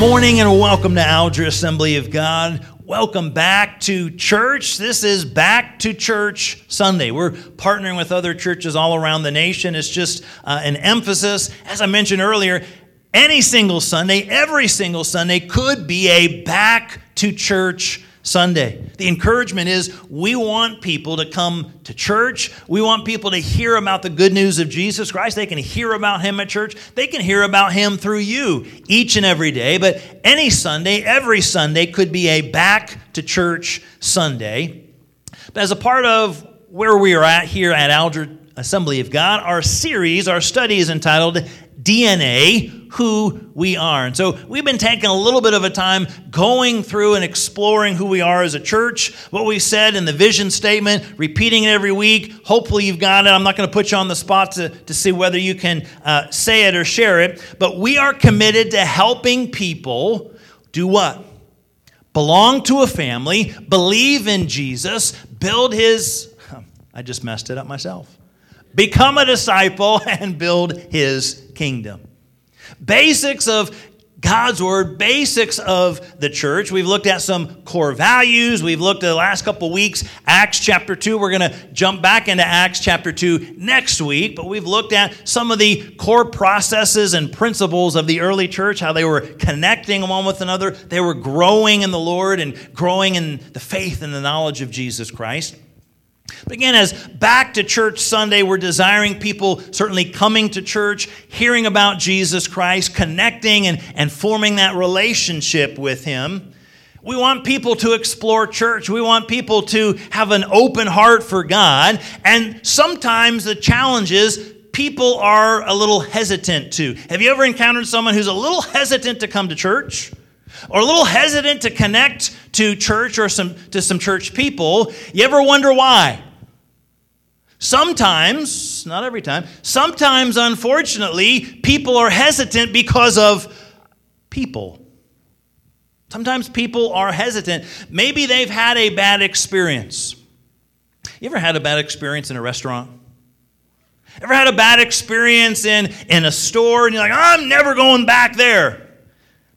morning and welcome to Alger Assembly of God. Welcome back to church. This is Back to Church Sunday. We're partnering with other churches all around the nation. It's just uh, an emphasis. As I mentioned earlier, any single Sunday, every single Sunday could be a Back to Church Sunday. The encouragement is we want people to come to church. We want people to hear about the good news of Jesus Christ. They can hear about Him at church. They can hear about Him through you each and every day. But any Sunday, every Sunday could be a back to church Sunday. But as a part of where we are at here at Alger Assembly of God, our series, our study is entitled DNA who we are. And so we've been taking a little bit of a time going through and exploring who we are as a church, what we said in the vision statement, repeating it every week. Hopefully you've got it. I'm not going to put you on the spot to, to see whether you can uh, say it or share it, but we are committed to helping people do what? Belong to a family, believe in Jesus, build his, I just messed it up myself become a disciple, and build his kingdom. Basics of God's word, basics of the church. We've looked at some core values. We've looked at the last couple weeks, Acts chapter 2. We're going to jump back into Acts chapter 2 next week, but we've looked at some of the core processes and principles of the early church, how they were connecting one with another. They were growing in the Lord and growing in the faith and the knowledge of Jesus Christ. But again, as back to church Sunday, we're desiring people certainly coming to church, hearing about Jesus Christ, connecting and, and forming that relationship with Him. We want people to explore church. We want people to have an open heart for God. And sometimes the challenge is people are a little hesitant to. Have you ever encountered someone who's a little hesitant to come to church? Or a little hesitant to connect to church or some, to some church people? You ever wonder why? Sometimes, not every time, sometimes, unfortunately, people are hesitant because of people. Sometimes people are hesitant. Maybe they've had a bad experience. You ever had a bad experience in a restaurant? Ever had a bad experience in, in a store and you're like, I'm never going back there?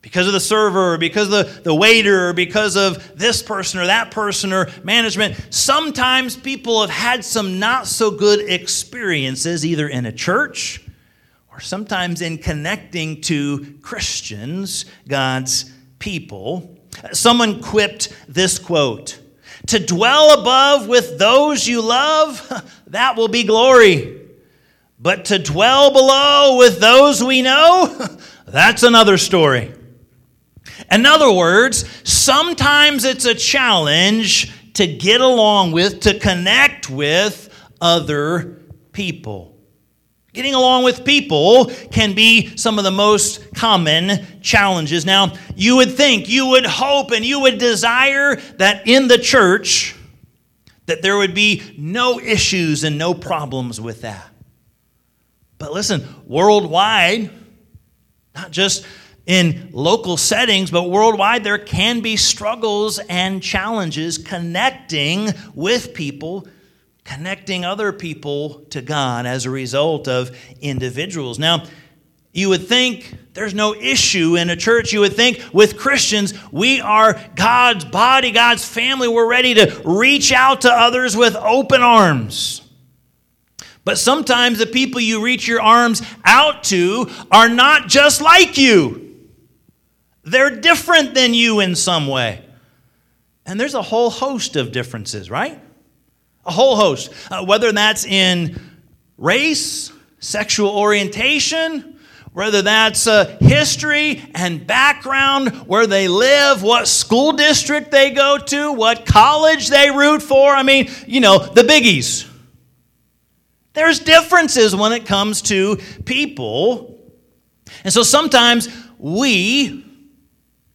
Because of the server, because of the, the waiter, because of this person or that person or management. Sometimes people have had some not so good experiences, either in a church or sometimes in connecting to Christians, God's people. Someone quipped this quote To dwell above with those you love, that will be glory. But to dwell below with those we know, that's another story. In other words, sometimes it's a challenge to get along with, to connect with other people. Getting along with people can be some of the most common challenges. Now, you would think, you would hope, and you would desire that in the church that there would be no issues and no problems with that. But listen, worldwide, not just in local settings, but worldwide, there can be struggles and challenges connecting with people, connecting other people to God as a result of individuals. Now, you would think there's no issue in a church. You would think with Christians, we are God's body, God's family. We're ready to reach out to others with open arms. But sometimes the people you reach your arms out to are not just like you. They're different than you in some way. And there's a whole host of differences, right? A whole host. Uh, whether that's in race, sexual orientation, whether that's uh, history and background, where they live, what school district they go to, what college they root for. I mean, you know, the biggies. There's differences when it comes to people. And so sometimes we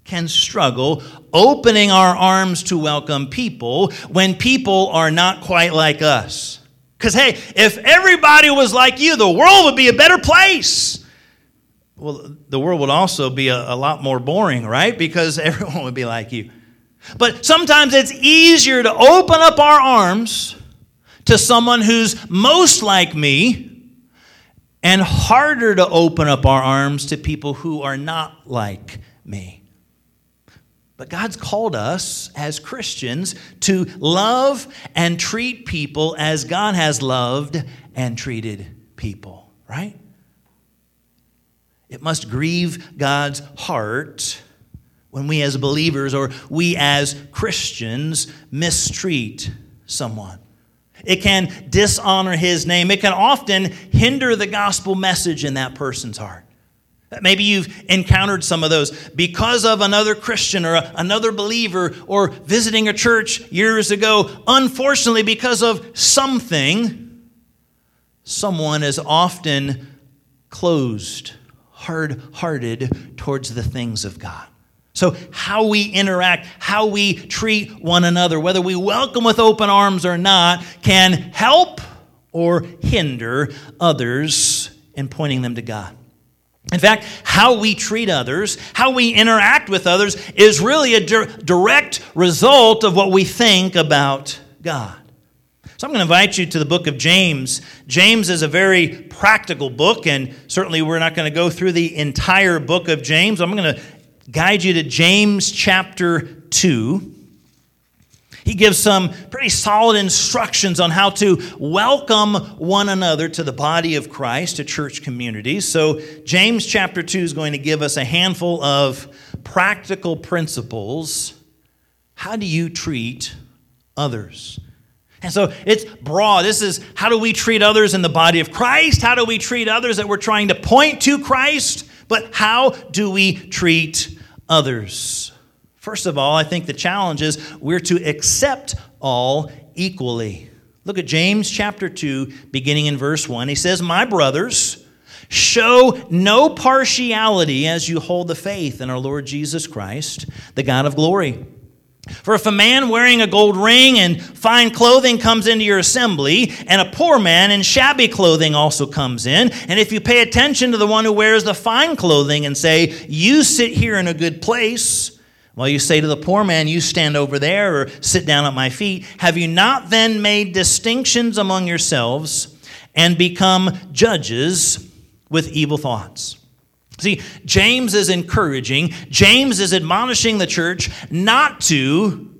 can struggle opening our arms to welcome people when people are not quite like us. Because, hey, if everybody was like you, the world would be a better place. Well, the world would also be a, a lot more boring, right? Because everyone would be like you. But sometimes it's easier to open up our arms to someone who's most like me and harder to open up our arms to people who are not like me. But God's called us as Christians to love and treat people as God has loved and treated people, right? It must grieve God's heart when we as believers or we as Christians mistreat someone. It can dishonor his name. It can often hinder the gospel message in that person's heart. Maybe you've encountered some of those because of another Christian or another believer or visiting a church years ago. Unfortunately, because of something, someone is often closed, hard hearted towards the things of God. So, how we interact, how we treat one another, whether we welcome with open arms or not, can help or hinder others in pointing them to God. In fact, how we treat others, how we interact with others, is really a di- direct result of what we think about God. So I'm going to invite you to the book of James. James is a very practical book, and certainly we're not going to go through the entire book of James. I'm going to guide you to James chapter 2. He gives some pretty solid instructions on how to welcome one another to the body of Christ, to church communities. So, James chapter 2 is going to give us a handful of practical principles. How do you treat others? And so it's broad. This is how do we treat others in the body of Christ? How do we treat others that we're trying to point to Christ? But how do we treat others? First of all, I think the challenge is we're to accept all equally. Look at James chapter 2, beginning in verse 1. He says, My brothers, show no partiality as you hold the faith in our Lord Jesus Christ, the God of glory. For if a man wearing a gold ring and fine clothing comes into your assembly, and a poor man in shabby clothing also comes in, and if you pay attention to the one who wears the fine clothing and say, You sit here in a good place, while you say to the poor man, You stand over there or sit down at my feet, have you not then made distinctions among yourselves and become judges with evil thoughts? See, James is encouraging, James is admonishing the church not to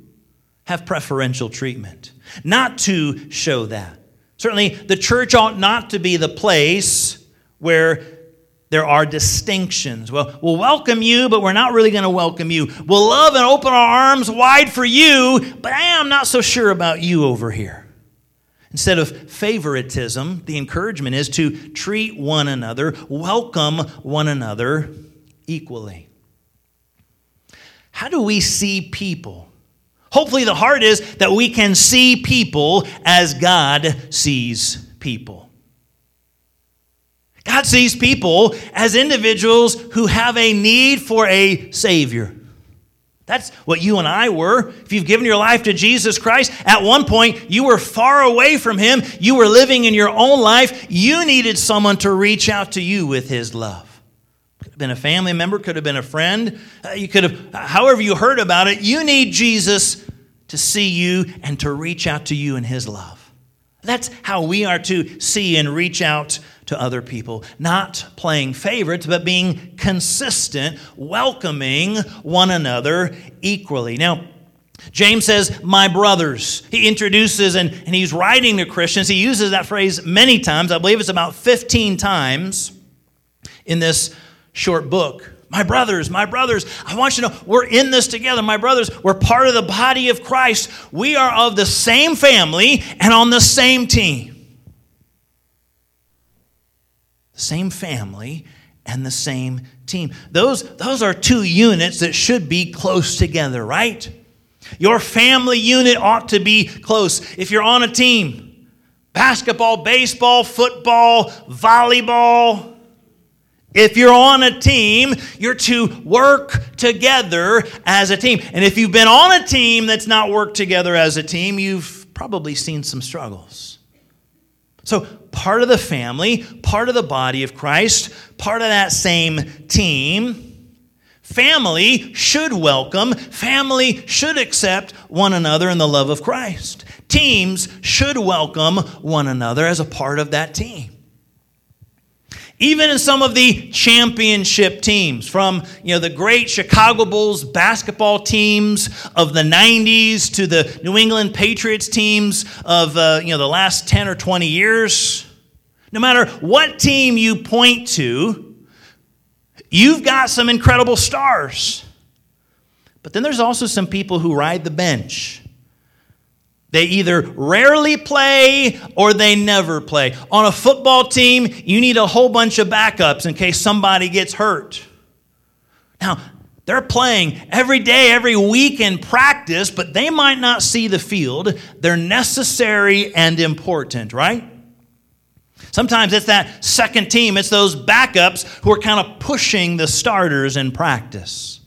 have preferential treatment, not to show that. Certainly, the church ought not to be the place where there are distinctions. Well, we'll welcome you, but we're not really going to welcome you. We'll love and open our arms wide for you, but I am not so sure about you over here. Instead of favoritism, the encouragement is to treat one another, welcome one another equally. How do we see people? Hopefully, the heart is that we can see people as God sees people. God sees people as individuals who have a need for a Savior. That's what you and I were. If you've given your life to Jesus Christ, at one point you were far away from Him. You were living in your own life. You needed someone to reach out to you with His love. Could have been a family member, could have been a friend. Uh, you could have, however, you heard about it. You need Jesus to see you and to reach out to you in His love. That's how we are to see and reach out to other people. Not playing favorites, but being consistent, welcoming one another equally. Now, James says, My brothers. He introduces and, and he's writing to Christians. He uses that phrase many times. I believe it's about 15 times in this short book. My brothers, my brothers, I want you to know we're in this together. My brothers, we're part of the body of Christ. We are of the same family and on the same team same family, and the same team. Those, those are two units that should be close together, right? Your family unit ought to be close. If you're on a team, basketball, baseball, football, volleyball, if you're on a team, you're to work together as a team. And if you've been on a team that's not worked together as a team, you've probably seen some struggles. So, part of the family, part of the body of Christ, part of that same team. Family should welcome, family should accept one another in the love of Christ. Teams should welcome one another as a part of that team. Even in some of the championship teams, from you know the great Chicago Bulls basketball teams of the '90s to the New England Patriots teams of uh, you know the last 10 or 20 years, no matter what team you point to, you've got some incredible stars. But then there's also some people who ride the bench they either rarely play or they never play. On a football team, you need a whole bunch of backups in case somebody gets hurt. Now, they're playing every day, every week in practice, but they might not see the field. They're necessary and important, right? Sometimes it's that second team, it's those backups who are kind of pushing the starters in practice.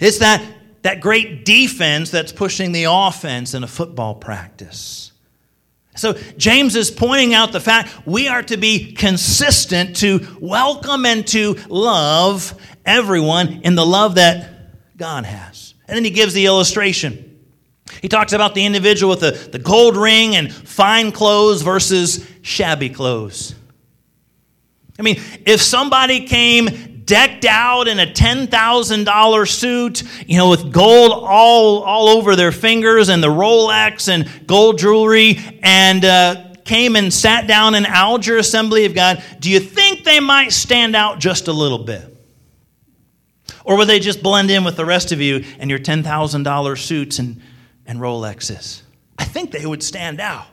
It's that that great defense that's pushing the offense in a football practice. So, James is pointing out the fact we are to be consistent to welcome and to love everyone in the love that God has. And then he gives the illustration. He talks about the individual with the, the gold ring and fine clothes versus shabby clothes. I mean, if somebody came decked out in a $10,000 suit, you know, with gold all, all over their fingers and the Rolex and gold jewelry, and uh, came and sat down in Alger Assembly of God, do you think they might stand out just a little bit? Or would they just blend in with the rest of you and your $10,000 suits and, and Rolexes? I think they would stand out.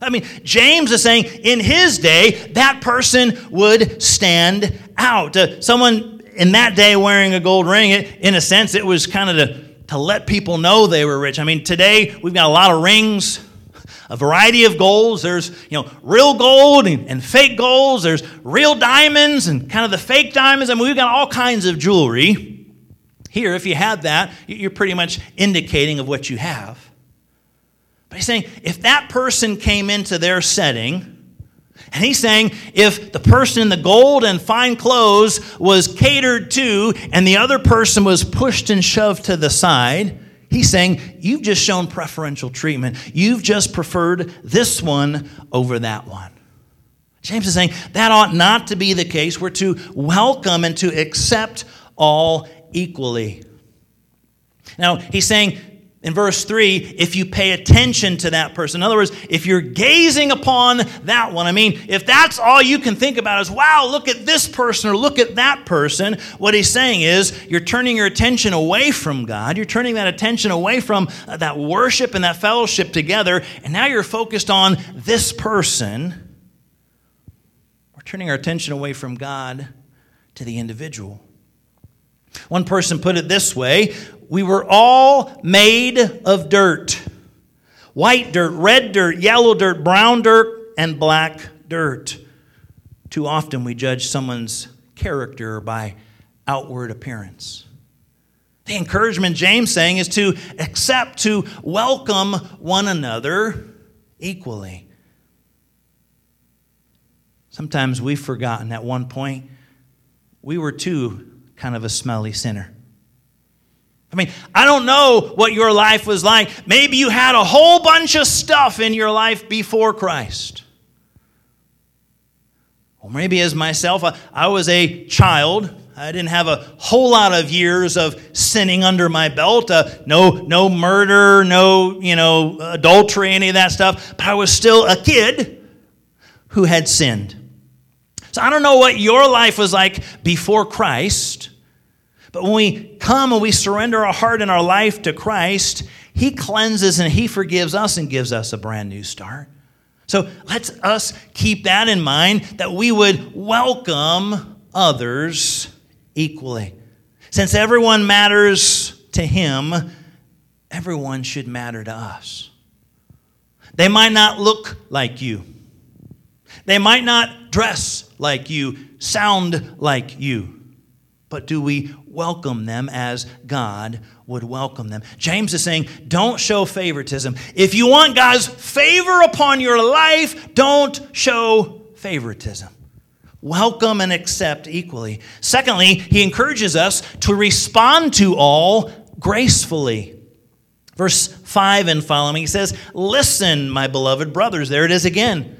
I mean, James is saying in his day, that person would stand out. Uh, someone in that day wearing a gold ring, it, in a sense, it was kind of to, to let people know they were rich. I mean, today we've got a lot of rings, a variety of golds. There's, you know, real gold and, and fake golds. There's real diamonds and kind of the fake diamonds. I mean, we've got all kinds of jewelry. Here, if you had that, you're pretty much indicating of what you have. But he's saying if that person came into their setting, and he's saying if the person in the gold and fine clothes was catered to and the other person was pushed and shoved to the side, he's saying you've just shown preferential treatment. You've just preferred this one over that one. James is saying that ought not to be the case. We're to welcome and to accept all equally. Now, he's saying in verse 3, if you pay attention to that person. In other words, if you're gazing upon that one, I mean, if that's all you can think about is, wow, look at this person or look at that person, what he's saying is you're turning your attention away from God. You're turning that attention away from uh, that worship and that fellowship together, and now you're focused on this person. We're turning our attention away from God to the individual. One person put it this way We were all made of dirt white dirt, red dirt, yellow dirt, brown dirt, and black dirt. Too often we judge someone's character by outward appearance. The encouragement James saying is to accept, to welcome one another equally. Sometimes we've forgotten at one point we were too kind of a smelly sinner. I mean, I don't know what your life was like. Maybe you had a whole bunch of stuff in your life before Christ. Or maybe as myself, I, was a child. I didn't have a whole lot of years of sinning under my belt. Uh, no, no murder, no, you know, adultery, any of that stuff. But I was still a kid who had sinned. So I don't know what your life was like before Christ. But when we come and we surrender our heart and our life to Christ, He cleanses and He forgives us and gives us a brand new start. So let's us keep that in mind that we would welcome others equally. Since everyone matters to Him, everyone should matter to us. They might not look like you. They might not dress like you, sound like you but do we welcome them as God would welcome them? James is saying, don't show favoritism. If you want God's favor upon your life, don't show favoritism. Welcome and accept equally. Secondly, he encourages us to respond to all gracefully. Verse 5 and following, he says, Listen, my beloved brothers. There it is again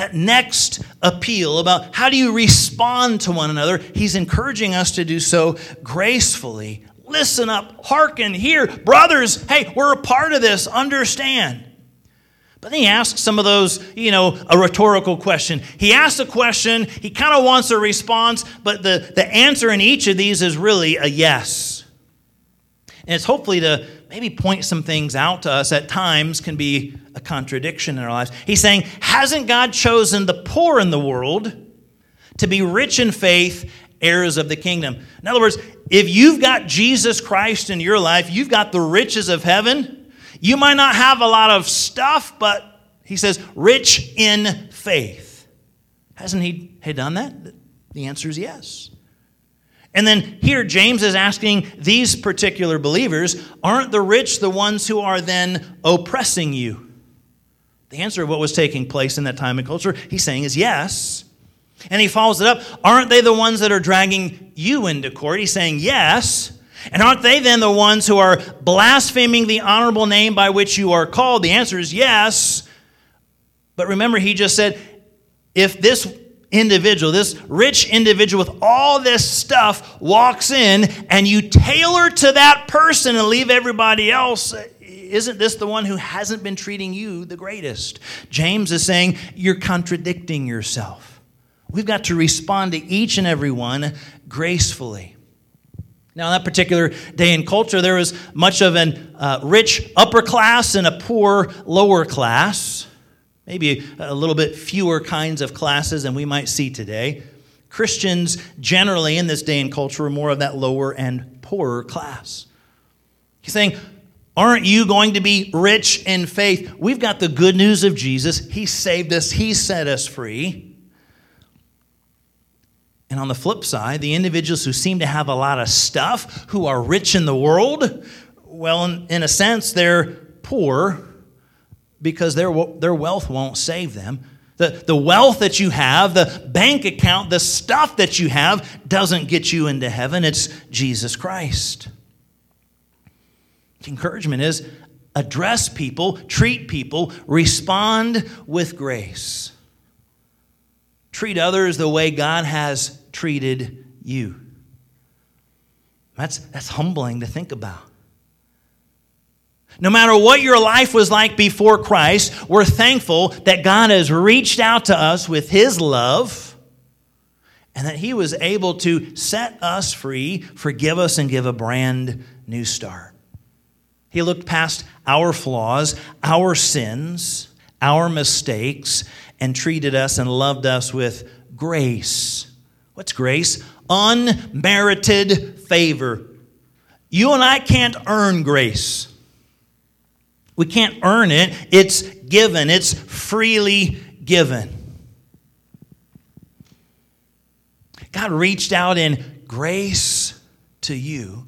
that next appeal about how do you respond to one another, he's encouraging us to do so gracefully. Listen up, hearken, hear. Brothers, hey, we're a part of this, understand. But then he asks some of those, you know, a rhetorical question. He asks a question, he kind of wants a response, but the, the answer in each of these is really a yes. And it's hopefully to maybe point some things out to us at times can be a contradiction in our lives. He's saying, Hasn't God chosen the poor in the world to be rich in faith, heirs of the kingdom? In other words, if you've got Jesus Christ in your life, you've got the riches of heaven. You might not have a lot of stuff, but he says, rich in faith. Hasn't he done that? The answer is yes. And then here, James is asking these particular believers aren't the rich the ones who are then oppressing you? The answer of what was taking place in that time and culture, he's saying, is yes. And he follows it up aren't they the ones that are dragging you into court? He's saying, yes. And aren't they then the ones who are blaspheming the honorable name by which you are called? The answer is yes. But remember, he just said, if this individual, this rich individual with all this stuff walks in and you tailor to that person and leave everybody else, isn't this the one who hasn't been treating you the greatest? James is saying you're contradicting yourself. We've got to respond to each and every one gracefully. Now, that particular day and culture, there was much of a uh, rich upper class and a poor lower class maybe a little bit fewer kinds of classes than we might see today. Christians generally in this day and culture are more of that lower and poorer class. He's saying, Aren't you going to be rich in faith? We've got the good news of Jesus. He saved us, He set us free. And on the flip side, the individuals who seem to have a lot of stuff, who are rich in the world, well, in, in a sense, they're poor because their, their wealth won't save them. The, the wealth that you have, the bank account, the stuff that you have doesn't get you into heaven. It's Jesus Christ. The encouragement is address people, treat people, respond with grace. Treat others the way God has treated you. That's, that's humbling to think about. No matter what your life was like before Christ, we're thankful that God has reached out to us with His love and that He was able to set us free, forgive us, and give a brand new start. He looked past our flaws, our sins, our mistakes, and treated us and loved us with grace. What's grace? Unmerited favor. You and I can't earn grace. We can't earn it, it's given, it's freely given. God reached out in grace to you.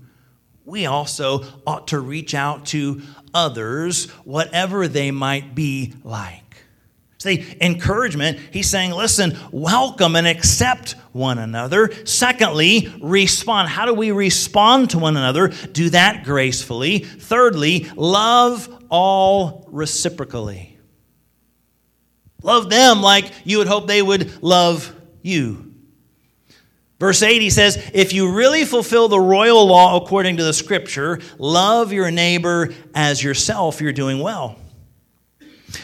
We also ought to reach out to others, whatever they might be like. See, encouragement, he's saying, listen, welcome and accept one another. Secondly, respond. How do we respond to one another? Do that gracefully. Thirdly, love all reciprocally. Love them like you would hope they would love you. Verse 8, he says, If you really fulfill the royal law according to the scripture, love your neighbor as yourself, you're doing well.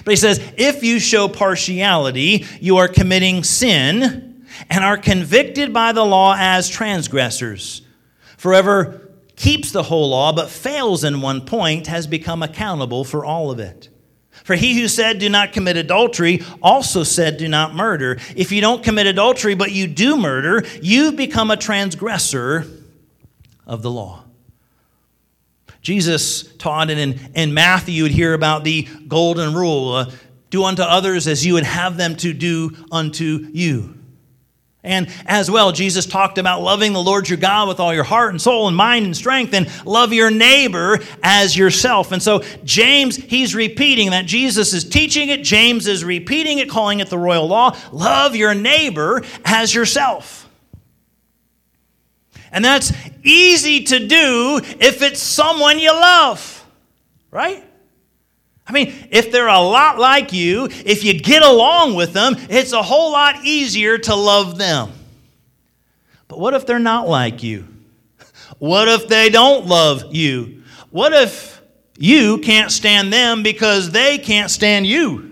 But he says, If you show partiality, you are committing sin and are convicted by the law as transgressors. Forever keeps the whole law but fails in one point has become accountable for all of it. For he who said, Do not commit adultery, also said, Do not murder. If you don't commit adultery, but you do murder, you've become a transgressor of the law. Jesus taught, and in, in Matthew, you would hear about the golden rule uh, do unto others as you would have them to do unto you. And as well, Jesus talked about loving the Lord your God with all your heart and soul and mind and strength, and love your neighbor as yourself. And so, James, he's repeating that. Jesus is teaching it, James is repeating it, calling it the royal law. Love your neighbor as yourself. And that's easy to do if it's someone you love, right? I mean, if they're a lot like you, if you get along with them, it's a whole lot easier to love them. But what if they're not like you? What if they don't love you? What if you can't stand them because they can't stand you?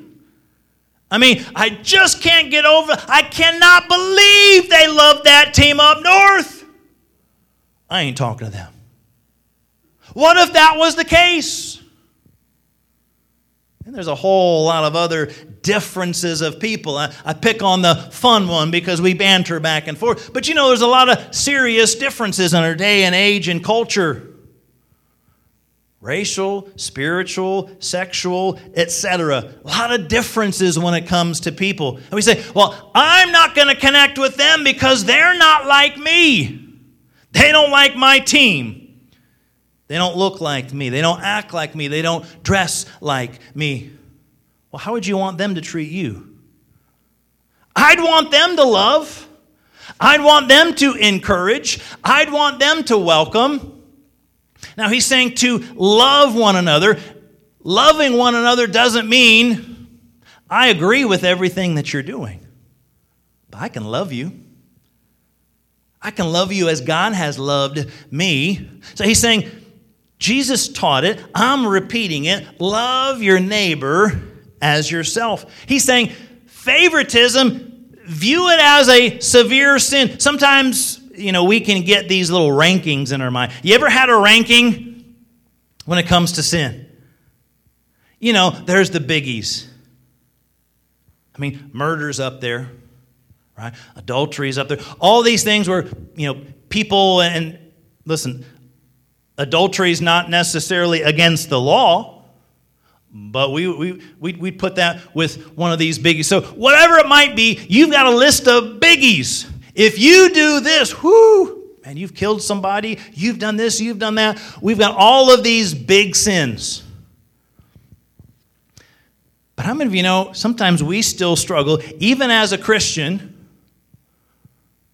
I mean, I just can't get over, I cannot believe they love that team up north. I ain't talking to them. What if that was the case? And there's a whole lot of other differences of people. I, I, pick on the fun one because we banter back and forth. But you know, there's a lot of serious differences in our day and age and culture racial, spiritual, sexual, etc. A lot of differences when it comes to people. And we say, well, I'm not going to connect with them because they're not like me. They don't like my team. They don't look like me. They don't act like me. They don't dress like me. Well, how would you want them to treat you? I'd want them to love. I'd want them to encourage. I'd want them to welcome. Now, he's saying to love one another. Loving one another doesn't mean I agree with everything that you're doing, but I can love you. I can love you as God has loved me. So he's saying, Jesus taught it. I'm repeating it. Love your neighbor as yourself. He's saying favoritism, view it as a severe sin. Sometimes, you know, we can get these little rankings in our mind. You ever had a ranking when it comes to sin? You know, there's the biggies. I mean, murder's up there, right? Adultery's up there. All these things where, you know, people and listen, Adultery is not necessarily against the law, but we, we, we, we put that with one of these biggies. So, whatever it might be, you've got a list of biggies. If you do this, whoo, and you've killed somebody, you've done this, you've done that. We've got all of these big sins. But how many of you know sometimes we still struggle, even as a Christian?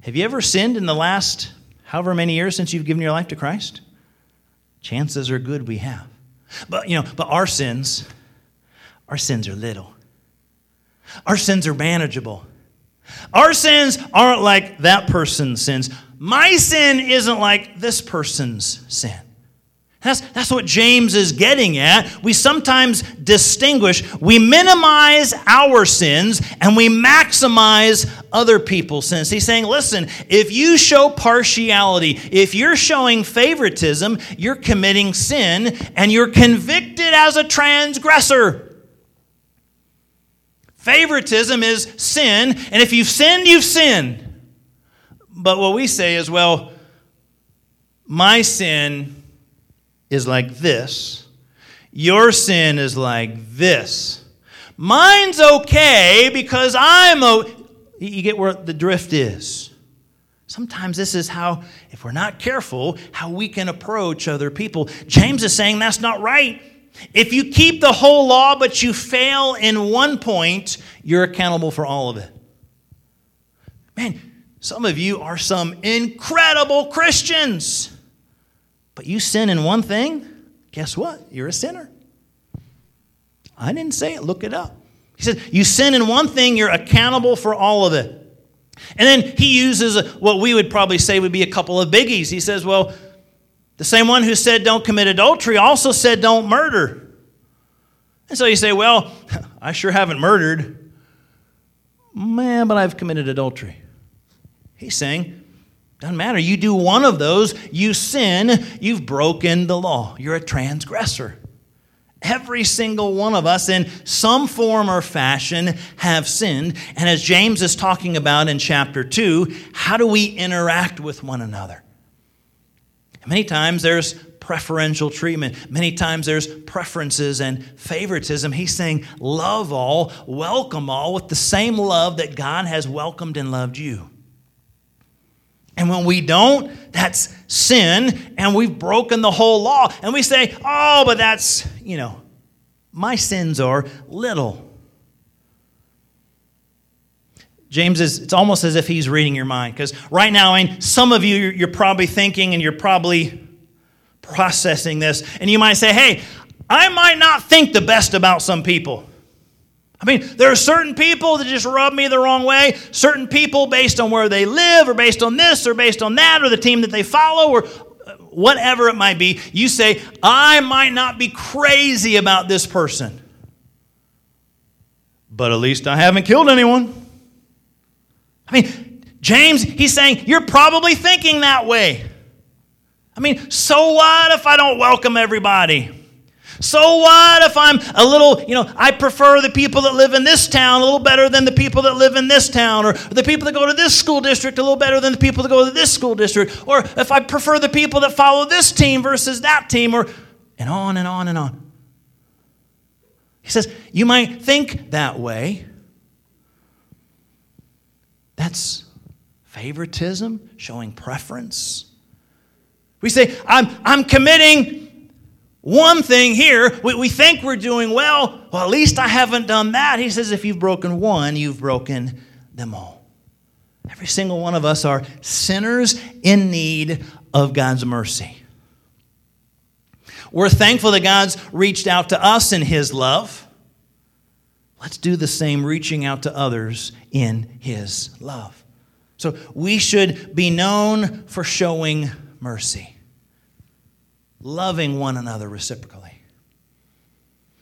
Have you ever sinned in the last however many years since you've given your life to Christ? chances are good we have. But, you know, but our sins, our sins are little. Our sins are manageable. Our sins aren't like that person's sins. My sin isn't like this person's sin. That's, that's what James is getting at. We sometimes distinguish, we minimize our sins and we maximize other people's sins. He's saying, listen, if you show partiality, if you're showing favoritism, you're committing sin and you're convicted as a transgressor. Favoritism is sin, and if you've sinned, you've sinned. But what we say is, well, my sin is like this. Your sin is like this. Mine's okay because I'm okay. You get where the drift is. Sometimes this is how, if we're not careful, how we can approach other people. James is saying that's not right. If you keep the whole law but you fail in one point, you're accountable for all of it. Man, some of you are some incredible Christians. But you sin in one thing, guess what? You're a sinner. I didn't say it, look it up. He said, You sin in one thing, you're accountable for all of it. And then he uses what we would probably say would be a couple of biggies. He says, Well, the same one who said don't commit adultery also said don't murder. And so you say, Well, I sure haven't murdered. Man, but I've committed adultery. He's saying, doesn't matter. You do one of those, you sin, you've broken the law. You're a transgressor. Every single one of us, in some form or fashion, have sinned. And as James is talking about in chapter 2, how do we interact with one another? Many times there's preferential treatment. Many times there's preferences and favoritism. He's saying, Love all, welcome all with the same love that God has welcomed and loved you. And when we don't, that's sin, and we've broken the whole law. And we say, oh, but that's, you know, my sins are little. James is, it's almost as if he's reading your mind. Because right now, mean, some of you, you're probably thinking and you're probably processing this. And you might say, hey, I might not think the best about some people. I mean, there are certain people that just rub me the wrong way, certain people based on where they live, or based on this, or based on that, or the team that they follow, or uh, whatever it might be. You say, I might not be crazy about this person, but at least I haven't killed anyone. I mean, James, he's saying, You're probably thinking that way. I mean, so what if I don't welcome everybody? So what if I'm a little, you know, I prefer the people that live in this town a little better than the people that live in this town, or the people that go to this school district a little better than the people that go to this school district, or if I prefer the people that follow this team versus that team, or and on and on and on. He says, you might think that way, that's favoritism, showing preference. We say, I'm, I'm committing one thing here. We, we think we're doing well. Well, at least I haven't done that. He says, if you've broken one, you've broken them all. Every single one of us are sinners in need of God's mercy. We're thankful that God's reached out to us in His love. Let's do the same, reaching out to others in His love. So we should be known for showing mercy, loving one another reciprocally.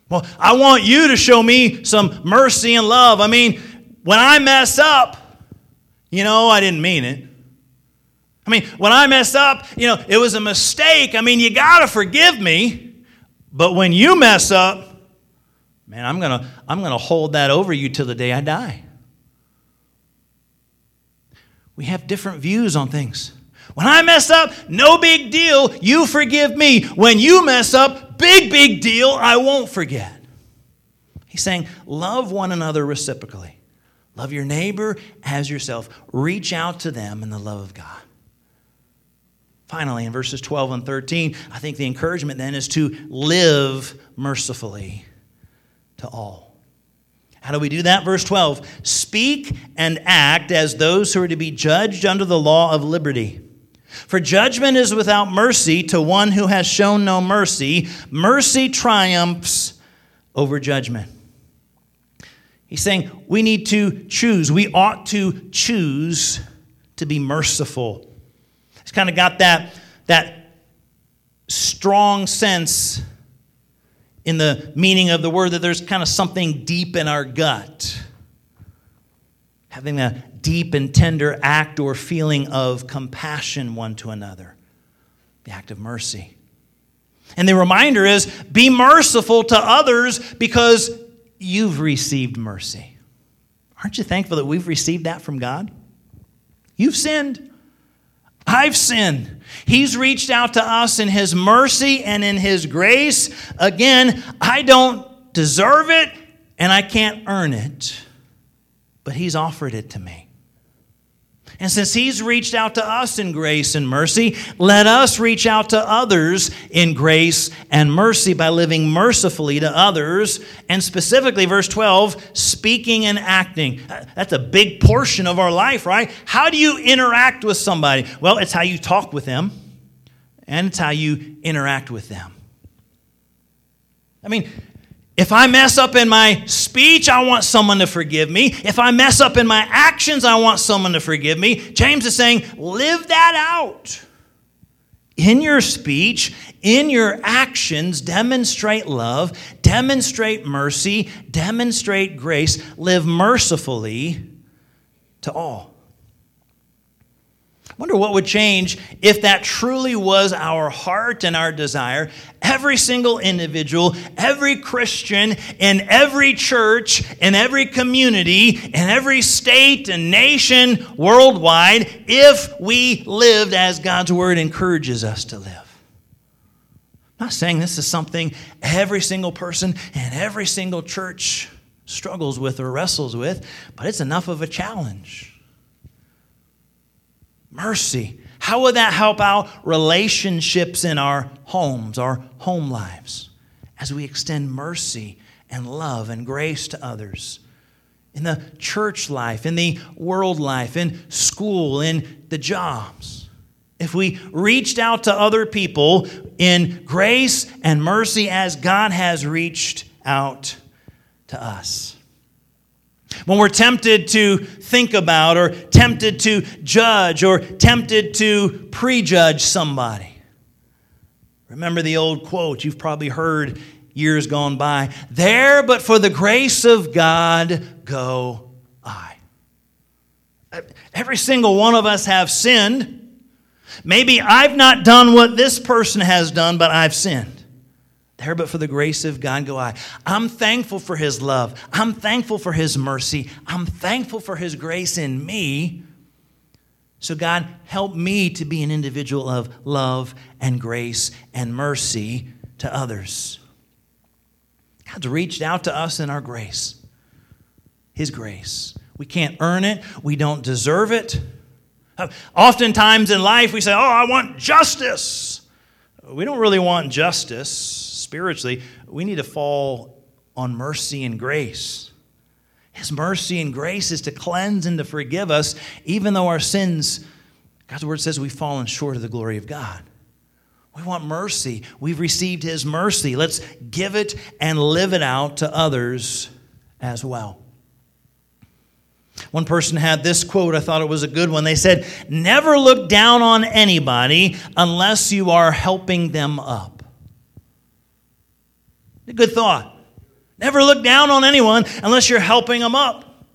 Well, I want you to show me some mercy and love. I mean, when I mess up, you know, I didn't mean it. I mean, when I mess up, you know, it was a mistake. I mean, you got to forgive me. But when you mess up, Man, I'm going to I'm going to hold that over you till the day I die. We have different views on things. When I mess up, no big deal, you forgive me. When you mess up, big, big deal, I won't forget. He's saying, love one another reciprocally. Love your neighbor as yourself. Reach out to them in the love of God. Finally, in verses 12 and 13, I think the encouragement then is to live mercifully to all. How do we do that? Verse 12 Speak and act as those who are to be judged under the law of liberty. For judgment is without mercy to one who has shown no mercy. Mercy triumphs over judgment. He's saying we need to choose. We ought to choose to be merciful. It's kind of got that, that strong sense in the meaning of the word that there's kind of something deep in our gut. Having a deep and tender act or feeling of compassion one to another, the act of mercy. And the reminder is be merciful to others because you've received mercy. Aren't you thankful that we've received that from God? You've sinned. I've sinned. He's reached out to us in His mercy and in His grace. Again, I don't deserve it and I can't earn it, but He's offered it to me. And since He's reached out to us in grace and mercy, let us reach out to others in grace and mercy by living mercifully to others. And specifically, verse 12, speaking and acting. Uh, that's a big portion of our life, right? How do you interact with somebody? Well, it's how you talk with them, and it's how you interact with them. I mean, if I mess up in my speech, I want someone to forgive me. If I mess up in my actions, I want someone to forgive me. James is saying, live that out. In your speech, in your actions, demonstrate love, demonstrate mercy, demonstrate grace, live mercifully to all wonder what would change if that truly was our heart and our desire. Every single individual, every Christian, in every church, in every community, in every state and nation worldwide, if we lived as God's word encourages us to live. I'm not saying this is something every single person and every single church struggles with or wrestles with, but it's enough of a challenge. Mercy. How would that help out relationships in our homes, our home lives, as we extend mercy and love and grace to others? In the church life, in the world life, in school, in the jobs. If we reached out to other people in grace and mercy as God has reached out to us. When we're tempted to think about, or tempted to judge, or tempted to prejudge somebody. Remember the old quote you've probably heard years gone by There, but for the grace of God, go I. Uh, every single one of us have sinned. Maybe I've not done what this person has done, but I've sinned. There, but for the grace of God go I. I'm thankful for His love. I'm thankful for His mercy. I'm thankful for His grace in me. So, God, help me to be an individual of love and grace and mercy to others. God's reached out to us in our grace, His grace. We can't earn it, we don't deserve it. Oftentimes in life, we say, Oh, I want justice. We don't really want justice spiritually, we need to fall on mercy and grace. His mercy and grace is to cleanse and to forgive us, even though our sins, God's word says, we've fallen short of the glory of God. We want mercy. We've received His mercy. Let's give it and live it out to others as well. One person had this quote, I thought it was a good one. They said, Never look down on anybody unless you are helping them up. A good thought. Never look down on anyone unless you're helping them up.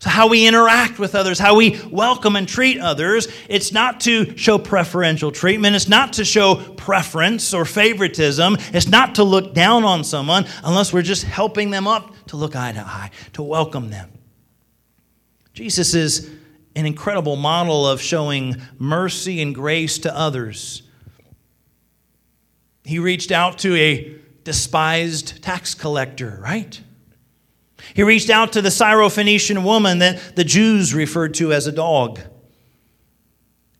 So, how we interact with others, how we welcome and treat others, it's not to show preferential treatment. It's not to show preference or favoritism. It's not to look down on someone unless we're just helping them up to look eye to eye, to welcome them. Jesus is an incredible model of showing mercy and grace to others. He reached out to a despised tax collector, right? He reached out to the Syrophoenician woman that the Jews referred to as a dog.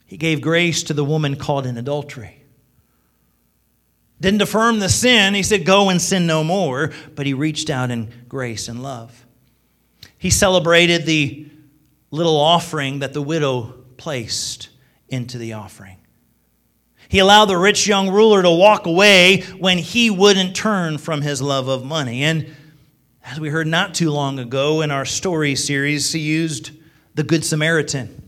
He gave grace to the woman caught in adultery. Didn't affirm the sin. He said, Go and sin no more. But he reached out in grace and love. He celebrated the little offering that the widow placed into the offering. He allowed the rich young ruler to walk away when he wouldn't turn from his love of money. And as we heard not too long ago in our story series, he used the Good Samaritan,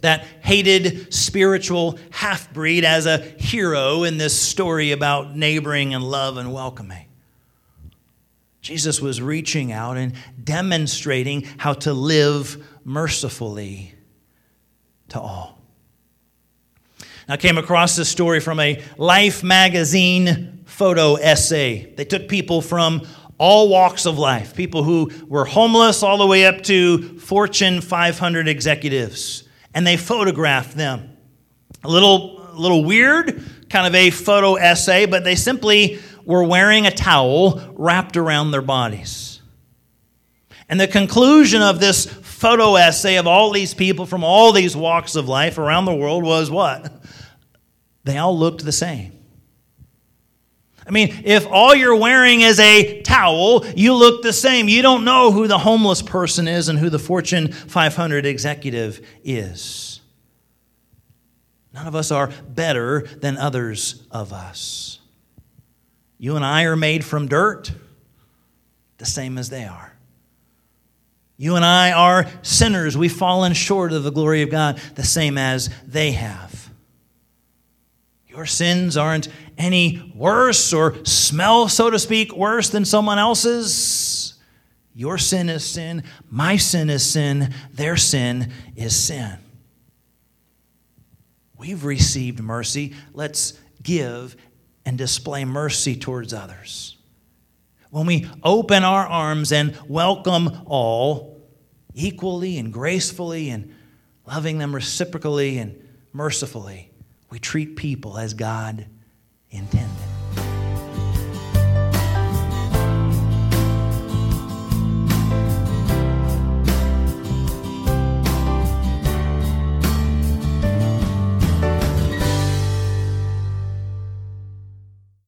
that hated spiritual half breed, as a hero in this story about neighboring and love and welcoming. Jesus was reaching out and demonstrating how to live mercifully to all. I came across this story from a Life magazine photo essay. They took people from all walks of life, people who were homeless all the way up to Fortune 500 executives, and they photographed them. A little, a little weird, kind of a photo essay, but they simply were wearing a towel wrapped around their bodies. And the conclusion of this photo essay of all these people from all these walks of life around the world was what? They all looked the same. I mean, if all you're wearing is a towel, you look the same. You don't know who the homeless person is and who the Fortune 500 executive is. None of us are better than others of us. You and I are made from dirt, the same as they are. You and I are sinners. We've fallen short of the glory of God, the same as they have. Your sins aren't any worse or smell, so to speak, worse than someone else's. Your sin is sin. My sin is sin. Their sin is sin. We've received mercy. Let's give and display mercy towards others. When we open our arms and welcome all equally and gracefully and loving them reciprocally and mercifully, we treat people as God intended.